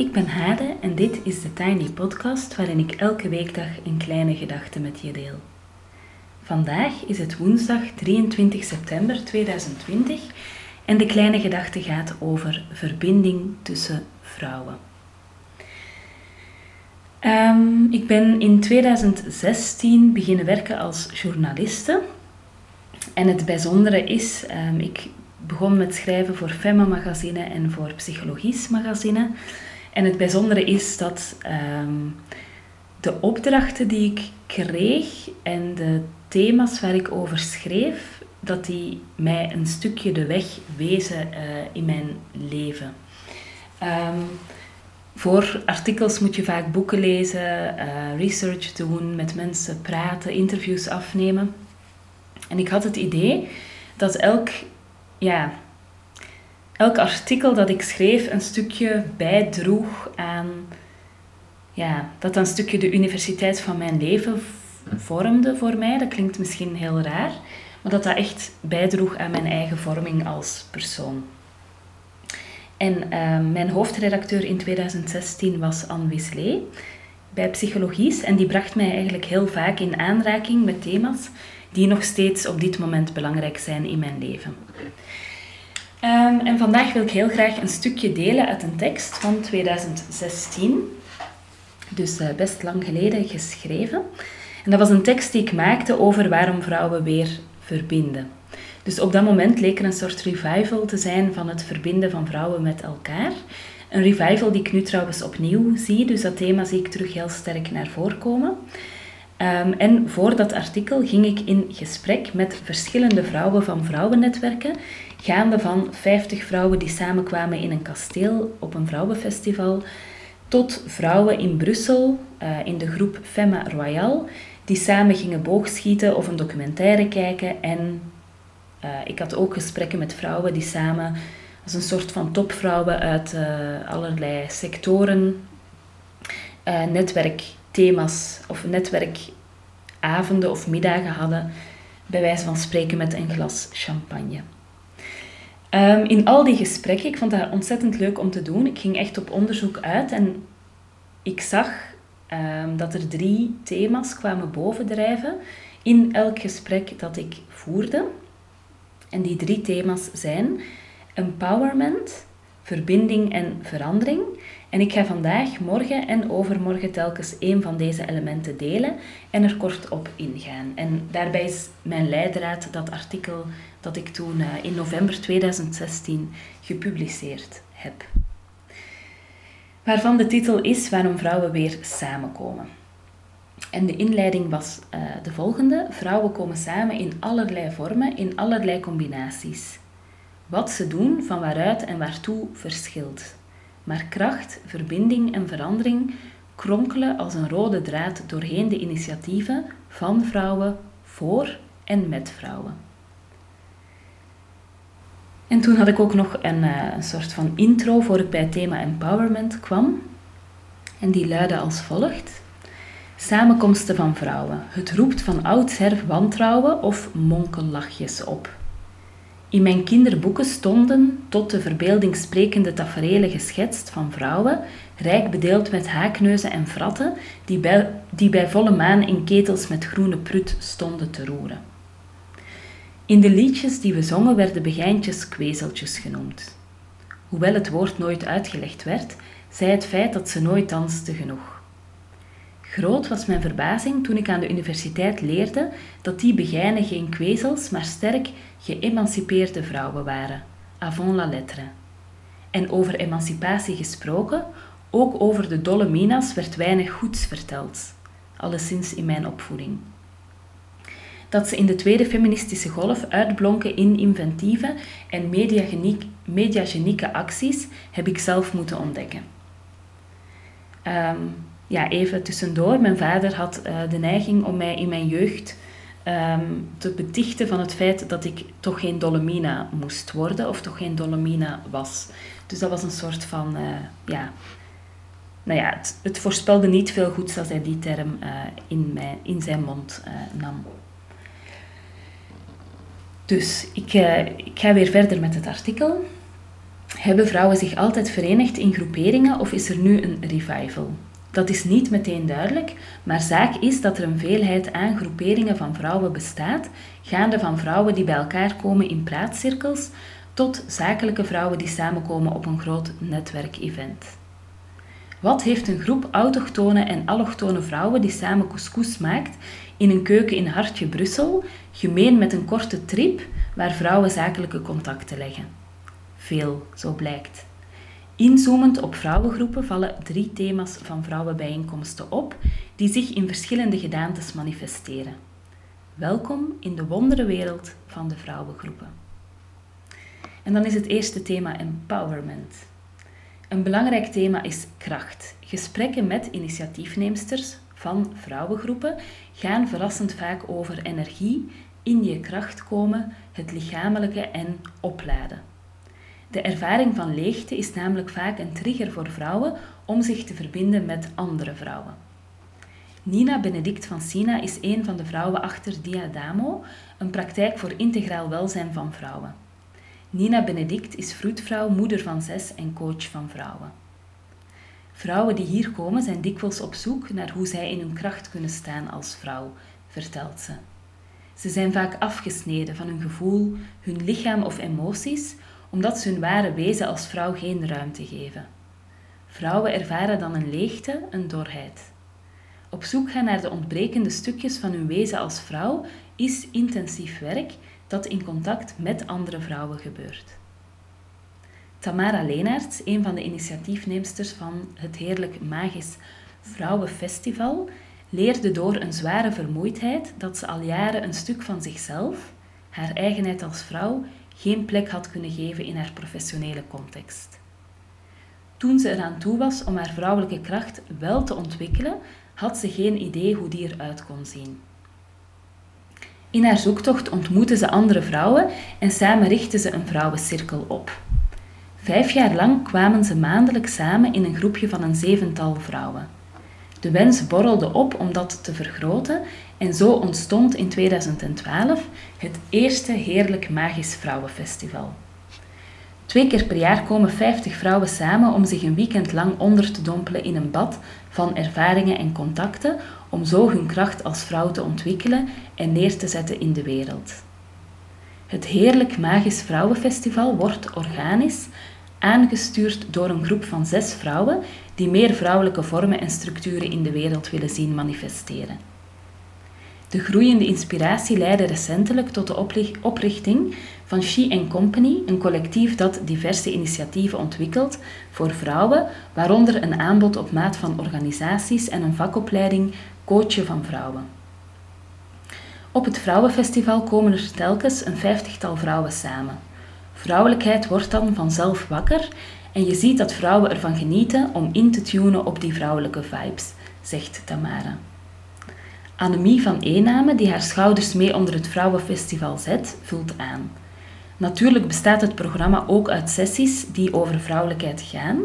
Ik ben Hade en dit is de Tiny Podcast waarin ik elke weekdag een kleine gedachte met je deel. Vandaag is het woensdag 23 september 2020 en de kleine gedachte gaat over verbinding tussen vrouwen. Ehm, ik ben in 2016 beginnen werken als journaliste. En het bijzondere is, um, ik begon met schrijven voor Femma Magazine en voor Psychologies Magazine. En het bijzondere is dat ehm, de opdrachten die ik kreeg en de thema's waar ik over schreef, dat die mij een stukje de weg wezen uh, in mijn leven. Um, voor artikels moet je vaak boeken lezen, uh, research doen, met mensen praten, interviews afnemen. En ik had het idee dat elk ja, elk artikel dat ik schreef een stukje bijdroeg aan, ja, dat een stukje de universiteit van mijn leven vormde voor mij. Dat klinkt misschien heel raar, maar dat dat echt bijdroeg aan mijn eigen vorming als persoon. En ehm, mijn hoofdredacteur in 2016 was Anne Wislee bij Psychologies en die bracht mij eigenlijk heel vaak in aanraking met thema's die nog steeds op dit moment belangrijk zijn in mijn leven. Ehm, en vandaag wil ik heel graag een stukje delen uit een tekst van 2016. Dus uh, best lang geleden geschreven. En dat was een tekst die ik maakte over waarom vrouwen weer verbinden. Dus op dat moment leek er een soort revival te zijn van het verbinden van vrouwen met elkaar. Een revival die ik nu trouwens opnieuw zie, dus dat thema zie ik terug heel sterk naar voren komen. Um, en voor dat artikel ging ik in gesprek met verschillende vrouwen van vrouwennetwerken, gaande van 50 vrouwen die samenkwamen in een kasteel op een vrouwenfestival, tot vrouwen in Brussel uh, in de groep Femma Royal, die samen gingen boogschieten of een documentaire kijken. En uh, ik had ook gesprekken met vrouwen die samen als een soort van topvrouwen uit uh, allerlei sectoren netwerk thema's of netwerkavonden of middagen hadden, bij wijze van spreken met een glas champagne. Um, in al die gesprekken, ik vond dat ontzettend leuk om te doen. Ik ging echt op onderzoek uit en ik zag um, dat er drie thema's kwamen bovendrijven in elk gesprek dat ik voerde. En die drie thema's zijn empowerment, verbinding en verandering. En ik ga vandaag, morgen en overmorgen telkens één van deze elementen delen en er kort op ingaan. En daarbij is mijn leidraad dat artikel dat ik toen eh, in november 2016 gepubliceerd heb. Waarvan de titel is Waarom vrouwen weer samenkomen. En de inleiding was uh, de volgende: Vrouwen komen samen in allerlei vormen, in allerlei combinaties. Wat ze doen, van waaruit en waartoe verschilt. Maar kracht, verbinding en verandering kronkelen als een rode draad doorheen de initiatieven van vrouwen voor en met vrouwen. En toen had ik ook nog een, een soort van intro voor ik bij het thema empowerment kwam. En die luidde als volgt. Samenkomsten van vrouwen. Het roept van oudsher wantrouwen of monkellachjes op. In mijn kinderboeken stonden tot de verbeelding sprekende taferelen geschetst van vrouwen, rijk bedeeld met haakneuzen en fratten, die bij, die bij volle maan in ketels met groene prut stonden te roeren. In de liedjes die we zongen werden begijntjes kwezeltjes genoemd. Hoewel het woord nooit uitgelegd werd, zei het feit dat ze nooit dansten genoeg. Groot was mijn verbazing toen ik aan de universiteit leerde dat die begijnen geen kwezels, maar sterk geëmancipeerde vrouwen waren, avant la lettre. En over emancipatie gesproken, ook over de dolle mina's werd weinig goeds verteld, alleszins in mijn opvoeding dat ze in de tweede feministische golf uitblonken in inventieve en mediagenieke acties, heb ik zelf moeten ontdekken. Um, ja, even tussendoor. Mijn vader had uh, de neiging om mij in mijn jeugd um, te betichten van het feit dat ik toch geen Dolomina moest worden of toch geen Dolomina was. Dus dat was een soort van, uh, ja, nou ja, het, het, voorspelde niet veel goeds als hij die term uh, in, mijn, in zijn mond nam. Dus ik, ik ga weer verder met het artikel. Hebben vrouwen zich altijd verenigd in groeperingen of is er nu een revival? Dat is niet meteen duidelijk, maar zaak is dat er een veelheid aan groeperingen van vrouwen bestaat, gaande van vrouwen die bij elkaar komen in praatcirkels tot zakelijke vrouwen die samenkomen op een groot netwerkevent. Wat heeft een groep autochtone en allochtone vrouwen die samen couscous maakt in een keuken in Hartje Brussel gemeen met een korte trip waar vrouwen zakelijke contacten leggen? Veel, zo blijkt. Inzoomend op vrouwengroepen vallen drie thema's van vrouwenbijeenkomsten op, die zich in verschillende gedaantes manifesteren. Welkom in de wonderenwereld van de vrouwengroepen. En dan is het eerste thema empowerment. Een belangrijk thema is kracht. Gesprekken met initiatiefneemsters van vrouwengroepen gaan verrassend vaak over energie, in je kracht komen, het lichamelijke en opladen. De ervaring van leegte is namelijk vaak een trigger voor vrouwen om zich te verbinden met andere vrouwen. Nina Benedict van Sina is een van de vrouwen achter Diadamo, een praktijk voor integraal welzijn van vrouwen. Nina Benedict is vroedvrouw, moeder van zes en coach van vrouwen. Vrouwen die hier komen zijn dikwijls op zoek naar hoe zij in hun kracht kunnen staan als vrouw, vertelt ze. Ze zijn vaak afgesneden van hun gevoel, hun lichaam of emoties, omdat ze hun ware wezen als vrouw geen ruimte geven. Vrouwen ervaren dan een leegte, een dorheid. Op zoek gaan naar de ontbrekende stukjes van hun wezen als vrouw is intensief werk dat in contact met andere vrouwen gebeurt. Tamara Leenaerts, een van de initiatiefneemsters van het heerlijk magisch Vrouwenfestival, leerde door een zware vermoeidheid dat ze al jaren een stuk van zichzelf, haar eigenheid als vrouw, geen plek had kunnen geven in haar professionele context. Toen ze eraan toe was om haar vrouwelijke kracht wel te ontwikkelen, had ze geen idee hoe die eruit kon zien. In haar zoektocht ontmoette ze andere vrouwen en samen richtten ze een vrouwencirkel op. Vijf jaar lang kwamen ze maandelijks samen in een groepje van een zevental vrouwen. De wens borrelde op om dat te vergroten en zo ontstond in 2012 het eerste Heerlijk Magisch Vrouwenfestival. Twee keer per jaar komen 50 vrouwen samen om zich een weekend lang onder te dompelen in een bad van ervaringen en contacten, om zo hun kracht als vrouw te ontwikkelen en neer te zetten in de wereld. Het Heerlijk Magisch Vrouwenfestival wordt organisch aangestuurd door een groep van zes vrouwen die meer vrouwelijke vormen en structuren in de wereld willen zien manifesteren. De groeiende inspiratie leidde recentelijk tot de oprichting van She Company, een collectief dat diverse initiatieven ontwikkelt voor vrouwen, waaronder een aanbod op maat van organisaties en een vakopleiding coachen van vrouwen. Op het Vrouwenfestival komen er telkens een vijftigtal vrouwen samen. Vrouwelijkheid wordt dan vanzelf wakker en je ziet dat vrouwen ervan genieten om in te tunen op die vrouwelijke vibes, zegt Tamara. Annemie van Eename, die haar schouders mee onder het Vrouwenfestival zet, vult aan. Natuurlijk bestaat het programma ook uit sessies die over vrouwelijkheid gaan.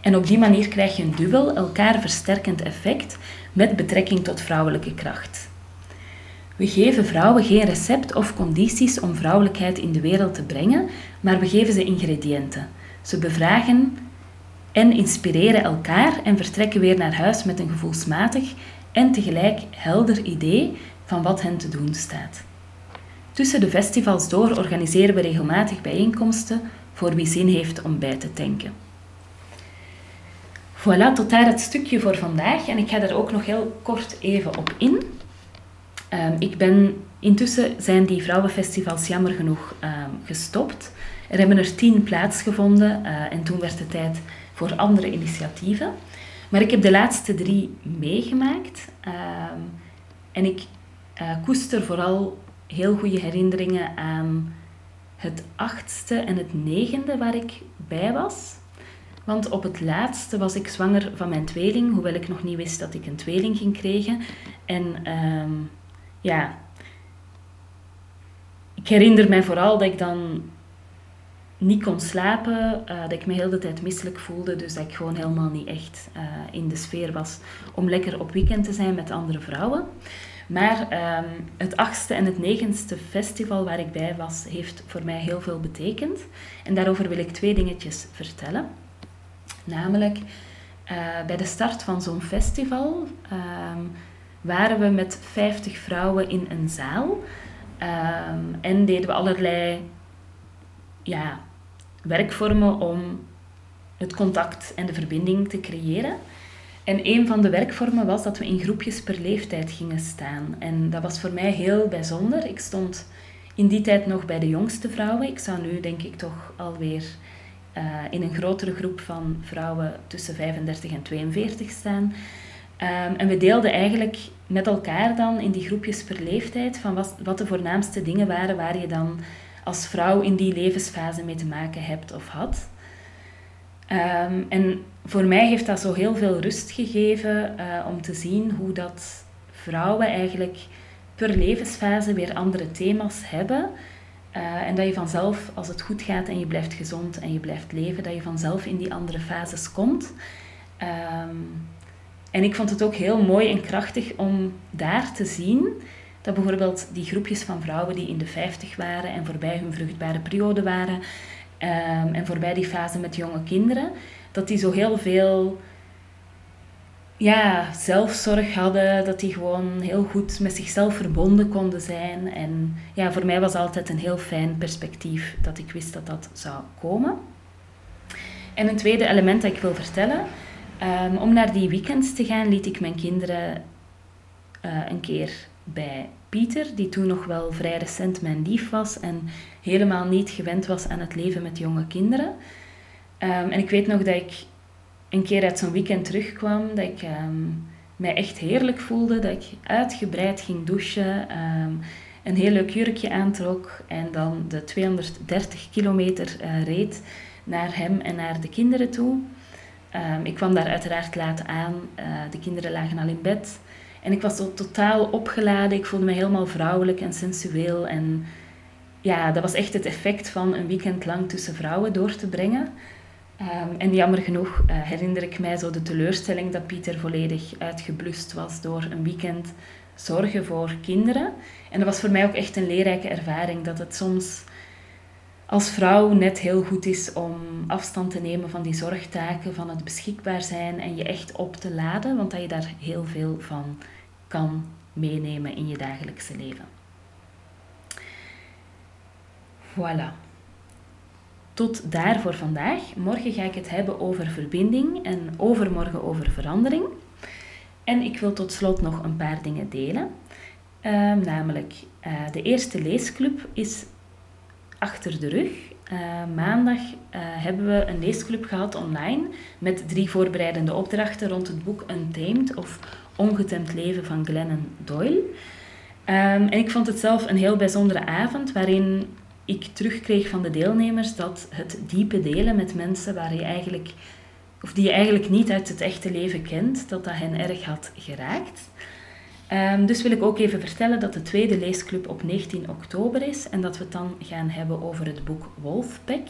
En op die manier krijg je een dubbel, elkaar versterkend effect met betrekking tot vrouwelijke kracht. We geven vrouwen geen recept of condities om vrouwelijkheid in de wereld te brengen, maar we geven ze ingrediënten. Ze bevragen en inspireren elkaar en vertrekken weer naar huis met een gevoelsmatig en tegelijk helder idee van wat hen te doen staat. Tussen de festivals door organiseren we regelmatig bijeenkomsten voor wie zin heeft om bij te tanken. Voilà, tot daar het stukje voor vandaag. En ik ga daar ook nog heel kort even op in. Um, ik ben, intussen zijn die vrouwenfestivals jammer genoeg um, gestopt. Er hebben er tien plaatsgevonden uh, en toen werd het tijd voor andere initiatieven. Maar ik heb de laatste drie meegemaakt. Um, en ik uh, koester vooral heel goede herinneringen aan het achtste en het negende waar ik bij was. Want op het laatste was ik zwanger van mijn tweeling, hoewel ik nog niet wist dat ik een tweeling ging krijgen. En ja, ik herinner mij vooral dat ik dan niet kon slapen, uh, dat ik me heel de tijd misselijk voelde, dus dat ik gewoon helemaal niet echt uh, in de sfeer was om lekker op weekend te zijn met andere vrouwen. Maar ehm, het achtste en het negenste festival waar ik bij was, heeft voor mij heel veel betekend. En daarover wil ik twee dingetjes vertellen. Namelijk, eh, bij de start van zo'n festival ehm, waren we met 50 vrouwen in een zaal. Ehm, en deden we allerlei ja, werkvormen om het contact en de verbinding te creëren. En een van de werkvormen was dat we in groepjes per leeftijd gingen staan. En dat was voor mij heel bijzonder. Ik stond in die tijd nog bij de jongste vrouwen. Ik zou nu denk ik toch alweer uh, in een grotere groep van vrouwen tussen 35 en 42 staan. Um, en we deelden eigenlijk met elkaar dan in die groepjes per leeftijd van wat, wat de voornaamste dingen waren waar je dan als vrouw in die levensfase mee te maken hebt of had. Um, en voor mij heeft dat zo heel veel rust gegeven uh, om te zien hoe dat vrouwen eigenlijk per levensfase weer andere thema's hebben. Uh, en dat je vanzelf, als het goed gaat en je blijft gezond en je blijft leven, dat je vanzelf in die andere fases komt. Um, en ik vond het ook heel mooi en krachtig om daar te zien dat bijvoorbeeld die groepjes van vrouwen die in de 50 waren en voorbij hun vruchtbare periode waren um, en voorbij die fase met jonge kinderen, dat die zo heel veel ja, zelfzorg hadden, dat die gewoon heel goed met zichzelf verbonden konden zijn. En ja, voor mij was altijd een heel fijn perspectief dat ik wist dat dat zou komen. En een tweede element dat ik wil vertellen, um, om naar die weekends te gaan, liet ik mijn kinderen uh, een keer bij Pieter, die toen nog wel vrij recent mijn lief was en helemaal niet gewend was aan het leven met jonge kinderen. Um, en ik weet nog dat ik een keer uit zo'n weekend terugkwam, dat ik um, mij echt heerlijk voelde, dat ik uitgebreid ging douchen, een heel leuk jurkje aantrok en dan de 230 kilometer uh, reed naar hem en naar de kinderen toe. Ik kwam daar uiteraard laat aan, uh, de kinderen lagen al in bed. En ik was totaal opgeladen. Ik voelde me helemaal vrouwelijk en sensueel. En ja, dat was echt het effect van een weekend lang tussen vrouwen door te brengen. Um, en jammer genoeg uh, herinner ik mij zo de teleurstelling dat Pieter volledig uitgeblust was door een weekend zorgen voor kinderen. En dat was voor mij ook echt een leerrijke ervaring, dat het soms als vrouw net heel goed is om afstand te nemen van die zorgtaken, van het beschikbaar zijn en je echt op te laden, want dat je daar heel veel van kan meenemen in je dagelijkse leven. Voilà. Tot daar voor vandaag. Morgen ga ik het hebben over verbinding en overmorgen over verandering. En ik wil tot slot nog een paar dingen delen. Uh, namelijk, uh, de eerste leesclub is achter de rug. Uh, maandag hebben we een leesclub gehad online met drie voorbereidende opdrachten rond het boek Untamed of Ongetemd leven van Glennon Doyle. Um, en ik vond het zelf een heel bijzondere avond waarin ik terugkreeg van de deelnemers dat het diepe delen met mensen waar je eigenlijk, of die je eigenlijk niet uit het echte leven kent, dat dat hen erg had geraakt. Um, dus wil ik ook even vertellen dat de tweede leesclub op 19 oktober is en dat we het dan gaan hebben over het boek Wolfpack,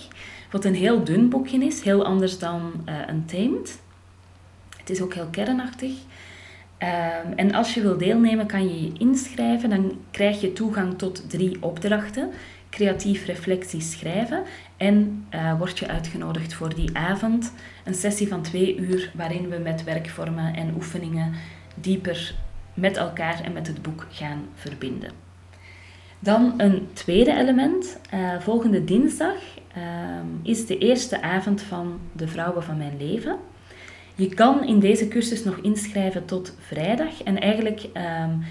wat een heel dun boekje is, heel anders dan uh, Untamed. Het is ook heel kernachtig. Um, en als je wil deelnemen, kan je je inschrijven. Dan krijg je toegang tot drie opdrachten creatief reflectie schrijven. En uh, word je uitgenodigd voor die avond, een sessie van twee uur, waarin we met werkvormen en oefeningen dieper met elkaar en met het boek gaan verbinden. Dan een tweede element. Uh, volgende dinsdag uh, is de eerste avond van de Vrouwen van Mijn Leven. Je kan in deze cursus nog inschrijven tot vrijdag. En eigenlijk um,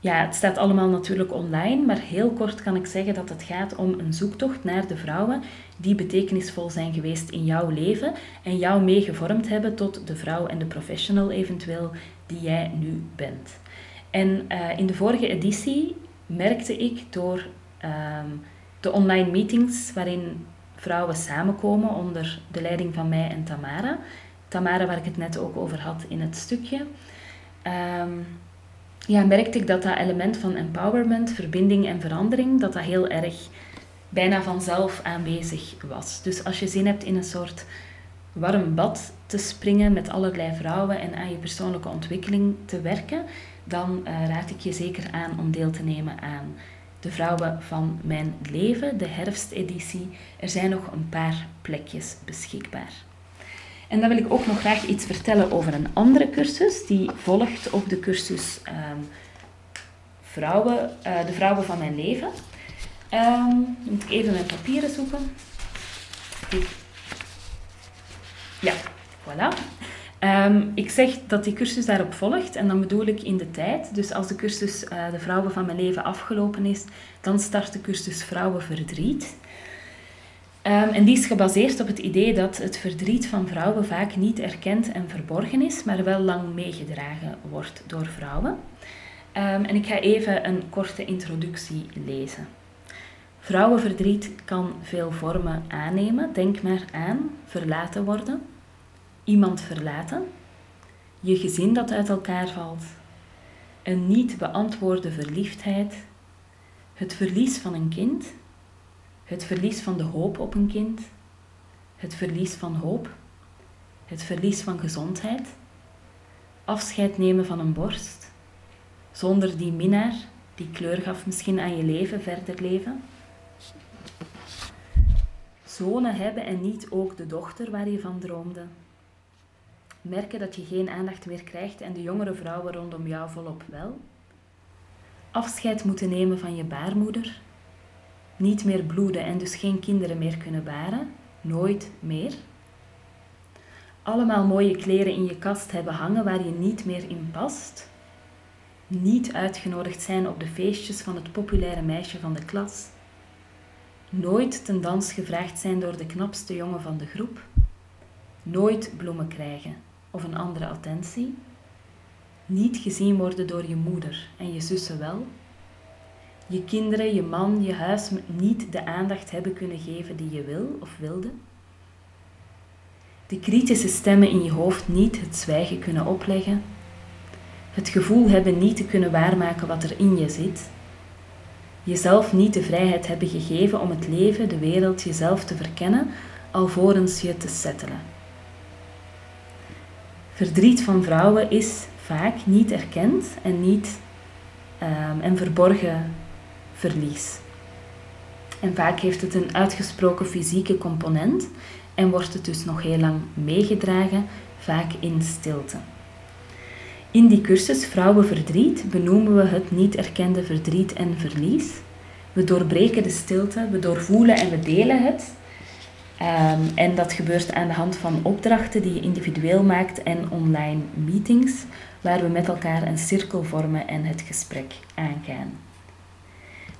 ja, het staat allemaal natuurlijk online, maar heel kort kan ik zeggen dat het gaat om een zoektocht naar de vrouwen die betekenisvol zijn geweest in jouw leven en jou meegevormd hebben tot de vrouw en de professional eventueel die jij nu bent. En uh, in de vorige editie merkte ik door um, de online meetings waarin vrouwen samenkomen onder de leiding van mij en Tamara. Tamara, waar ik het net ook over had in het stukje. Um, ja, merkte ik dat dat element van empowerment, verbinding en verandering, dat dat heel erg bijna vanzelf aanwezig was. Dus als je zin hebt in een soort warm bad te springen met allerlei vrouwen en aan je persoonlijke ontwikkeling te werken, dan uh, raad ik je zeker aan om deel te nemen aan de Vrouwen van Mijn Leven, de herfsteditie. Er zijn nog een paar plekjes beschikbaar. En dan wil ik ook nog graag iets vertellen over een andere cursus die volgt op de cursus um, vrouwen, uh, De Vrouwen van Mijn Leven. Um, moet ik even mijn papieren zoeken. Ja, voilà. Um, ik zeg dat die cursus daarop volgt en dan bedoel ik in de tijd. Dus als de cursus uh, De Vrouwen van Mijn Leven afgelopen is, dan start de cursus Vrouwenverdriet. Um, en die is gebaseerd op het idee dat het verdriet van vrouwen vaak niet erkend en verborgen is, maar wel lang meegedragen wordt door vrouwen. Um, en ik ga even een korte introductie lezen. Vrouwenverdriet kan veel vormen aannemen. Denk maar aan verlaten worden, iemand verlaten, je gezin dat uit elkaar valt, een niet beantwoorde verliefdheid, het verlies van een kind, het verlies van de hoop op een kind, het verlies van hoop, het verlies van gezondheid, afscheid nemen van een borst, zonder die minnaar die kleur gaf misschien aan je leven, verder leven. Zonen hebben en niet ook de dochter waar je van droomde. Merken dat je geen aandacht meer krijgt en de jongere vrouwen rondom jou volop wel. Afscheid moeten nemen van je baarmoeder. Niet meer bloeden en dus geen kinderen meer kunnen baren. Nooit meer. Allemaal mooie kleren in je kast hebben hangen waar je niet meer in past. Niet uitgenodigd zijn op de feestjes van het populaire meisje van de klas Nooit ten dans gevraagd zijn door de knapste jongen van de groep. Nooit bloemen krijgen of een andere attentie. Niet gezien worden door je moeder en je zussen wel. Je kinderen, je man, je huis niet de aandacht hebben kunnen geven die je wil of wilde. De kritische stemmen in je hoofd niet het zwijgen kunnen opleggen. Het gevoel hebben niet te kunnen waarmaken wat er in je zit jezelf niet de vrijheid hebben gegeven om het leven, de wereld, jezelf te verkennen, alvorens je te settelen. Verdriet van vrouwen is vaak niet erkend en niet um, en verborgen verlies. En vaak heeft het een uitgesproken fysieke component en wordt het dus nog heel lang meegedragen, vaak in stilte. In die cursus Vrouwenverdriet benoemen we het niet erkende verdriet en verlies. We doorbreken de stilte, we doorvoelen en we delen het. Um, en dat gebeurt aan de hand van opdrachten die je individueel maakt en online meetings, waar we met elkaar een cirkel vormen en het gesprek aangaan.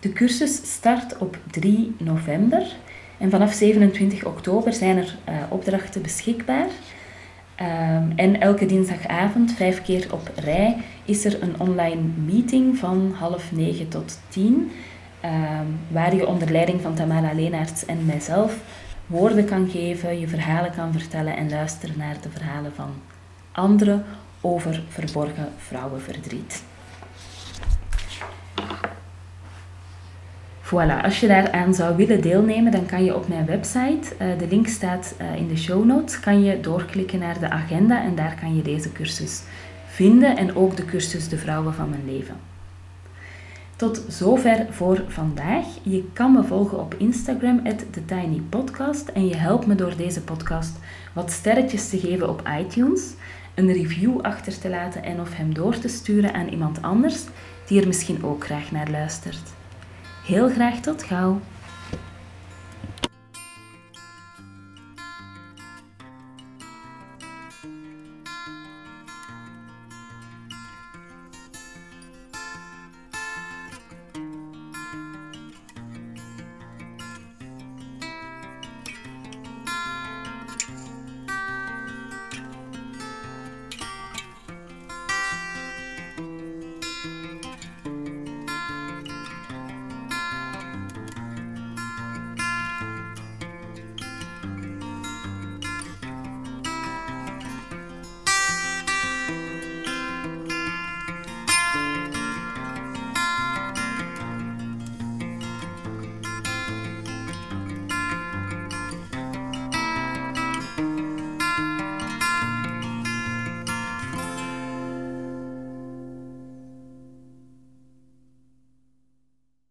De cursus start op 3 november en vanaf 27 oktober zijn er uh, opdrachten beschikbaar. Um, en elke dinsdagavond, vijf keer op rij, is er een online meeting van half negen tot tien, um, waar je onder leiding van Tamara Leenaerts en mijzelf woorden kan geven, je verhalen kan vertellen en luisteren naar de verhalen van anderen over verborgen vrouwenverdriet. Voilà, als je daaraan zou willen deelnemen, dan kan je op mijn website, uh, de link staat uh, in de show notes, kan je doorklikken naar de agenda en daar kan je deze cursus vinden en ook de cursus De Vrouwen van Mijn Leven. Tot zover voor vandaag. Je kan me volgen op Instagram, TheTinyPodcast, en je helpt me door deze podcast wat sterretjes te geven op iTunes, een review achter te laten en of hem door te sturen aan iemand anders die er misschien ook graag naar luistert. Heel graag tot gauw!